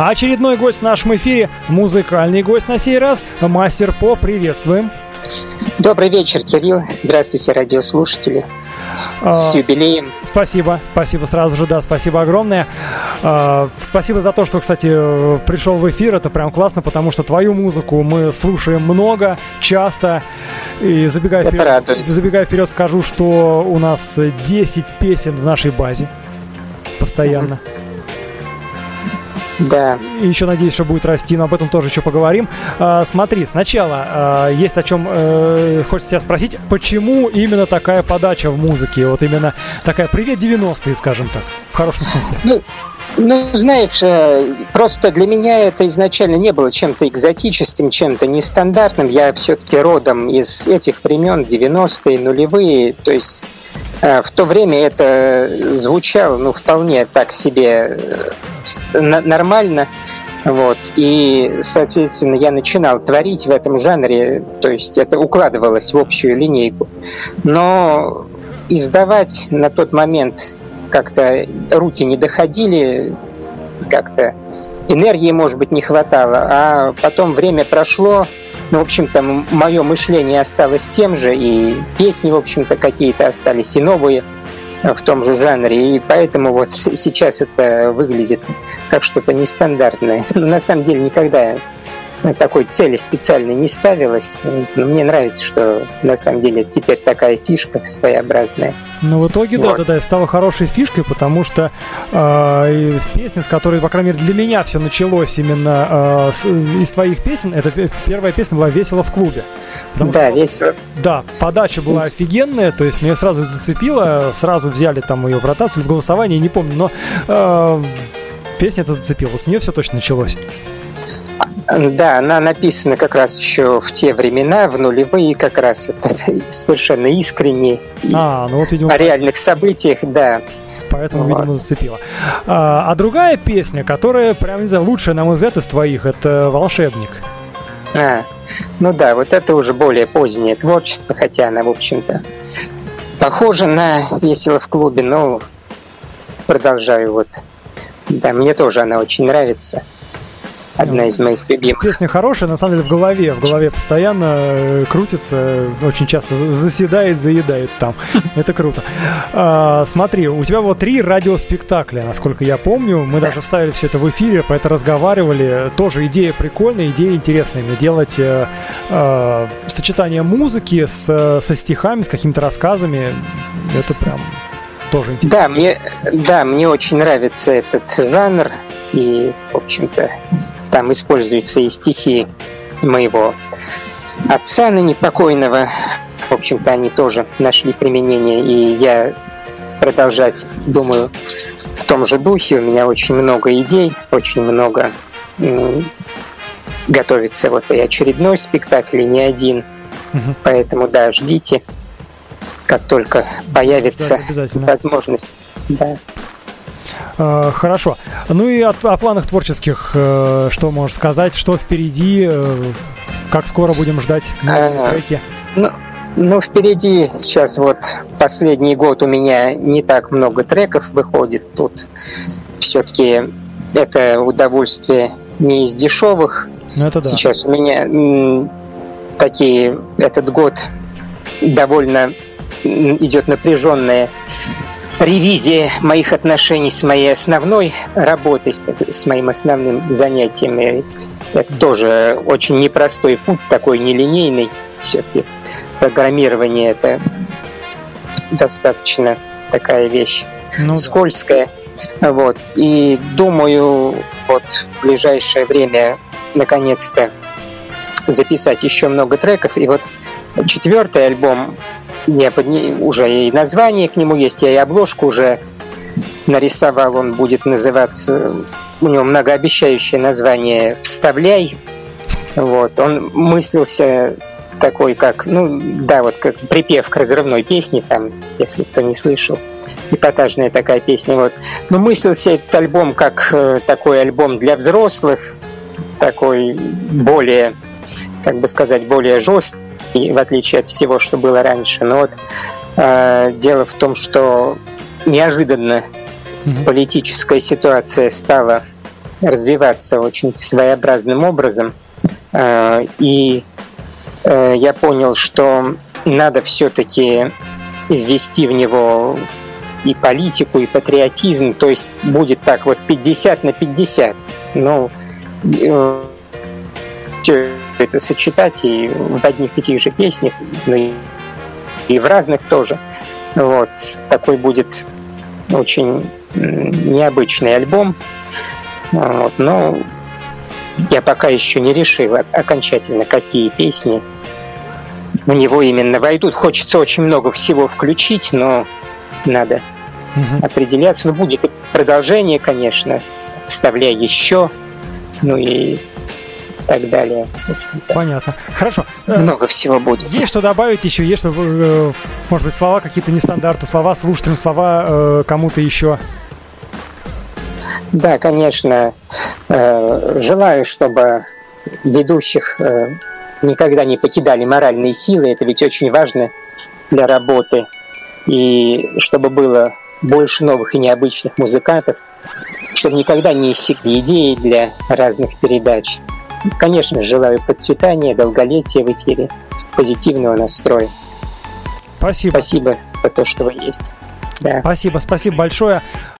А очередной гость в нашем эфире, музыкальный гость на сей раз, мастер по, приветствуем. Добрый вечер, Кирилл. Здравствуйте, радиослушатели. А, С юбилеем. Спасибо, спасибо сразу же, да, спасибо огромное. А, спасибо за то, что, кстати, пришел в эфир, это прям классно, потому что твою музыку мы слушаем много, часто. И забегая вперед, забегая вперед, скажу, что у нас 10 песен в нашей базе постоянно. Mm-hmm. Да. И еще надеюсь, что будет расти, но об этом тоже еще поговорим. А, смотри, сначала а, есть о чем э, хочется тебя спросить, почему именно такая подача в музыке? Вот именно такая «Привет, 90-е», скажем так, в хорошем смысле. Ну, ну, знаешь, э, просто для меня это изначально не было чем-то экзотическим, чем-то нестандартным. Я все-таки родом из этих времен, 90-е, нулевые, то есть Э, в то время это звучало, ну, вполне так себе нормально. Вот. И, соответственно, я начинал творить в этом жанре, то есть это укладывалось в общую линейку. Но издавать на тот момент как-то руки не доходили, как-то энергии, может быть, не хватало. А потом время прошло, ну, в общем-то, мое мышление осталось тем же, и песни, в общем-то, какие-то остались, и новые в том же жанре, и поэтому вот сейчас это выглядит как что-то нестандартное. Но на самом деле никогда такой цели специальной не ставилось. Но мне нравится, что на самом деле теперь такая фишка своеобразная. Ну, в итоге, вот. да, да, да, стала хорошей фишкой, потому что э, песня, с которой, по крайней мере, для меня все началось именно э, с, из твоих песен, это первая песня была «Весело в клубе». Потому да, что, весело. Да, подача была офигенная, то есть меня сразу зацепило, сразу взяли там ее в ротацию, в голосование, не помню, но э, песня это зацепила, с нее все точно началось. Да, она написана как раз еще в те времена, в нулевые, как раз это совершенно искренне. А, ну вот, видимо... О реальных событиях, да. Поэтому, вот. видимо, зацепила. А, а другая песня, которая, прям, не знаю, лучшая, на мой взгляд, из твоих, это «Волшебник». А, ну да, вот это уже более позднее творчество, хотя она, в общем-то, похожа на «Весело в клубе», но продолжаю вот. Да, мне тоже она очень нравится одна из моих любимых. Песня хорошая, на самом деле в голове, в голове постоянно э, крутится, очень часто заседает, заедает там. Это круто. А, смотри, у тебя вот три радиоспектакля, насколько я помню. Мы даже ставили все это в эфире, по это разговаривали. Тоже идея прикольная, идея интересная. Мне делать э, э, сочетание музыки с, со стихами, с какими-то рассказами. Это прям тоже интересно. Да, мне, да, мне очень нравится этот жанр. И, в общем-то, там используются и стихи моего отца ныне покойного. В общем-то, они тоже нашли применение, и я продолжать, думаю, в том же духе. У меня очень много идей, очень много готовится вот и очередной спектакль, и не один. Угу. Поэтому, да, ждите, как только появится да, возможность. Да. Э, хорошо. Ну и о, о планах творческих, э, что можешь сказать, что впереди, э, как скоро будем ждать новые треки? Ну, ну, впереди сейчас вот последний год у меня не так много треков выходит. Тут все-таки это удовольствие не из дешевых. Ну, это да. Сейчас у меня такие этот год довольно идет напряженная ревизия моих отношений с моей основной работой, с моим основным занятием. Это тоже очень непростой путь, такой нелинейный. Все-таки программирование это достаточно такая вещь ну, скользкая. Да. Вот. И думаю, вот в ближайшее время наконец-то записать еще много треков. И вот четвертый альбом не, уже и название к нему есть, я и обложку уже нарисовал. Он будет называться, у него многообещающее название «Вставляй». Вот, он мыслился такой, как, ну, да, вот как припев к разрывной песне, там, если кто не слышал, эпатажная такая песня, вот. Но мыслился этот альбом как э, такой альбом для взрослых, такой более, как бы сказать, более жесткий, в отличие от всего, что было раньше. Но вот э, дело в том, что неожиданно mm-hmm. политическая ситуация стала развиваться очень своеобразным образом. Э, и э, я понял, что надо все-таки ввести в него и политику, и патриотизм, то есть будет так вот 50 на 50. Ну, э, все это сочетать и в одних и тех же песнях, ну, и в разных тоже. Вот, такой будет очень необычный альбом. Вот, но я пока еще не решил окончательно, какие песни в него именно войдут. Хочется очень много всего включить, но надо угу. определяться. Ну, будет продолжение, конечно, вставляя еще, ну и так далее. Понятно. Хорошо. Много всего будет. Есть что добавить еще? Есть что, э, может быть, слова какие-то нестандартные, слова слушателям, слова э, кому-то еще? Да, конечно. Э, желаю, чтобы ведущих никогда не покидали моральные силы. Это ведь очень важно для работы. И чтобы было больше новых и необычных музыкантов, чтобы никогда не иссякли идеи для разных передач. Конечно, желаю процветания, долголетия в эфире, позитивного настроя. Спасибо. Спасибо за то, что вы есть. Да. Спасибо, спасибо большое.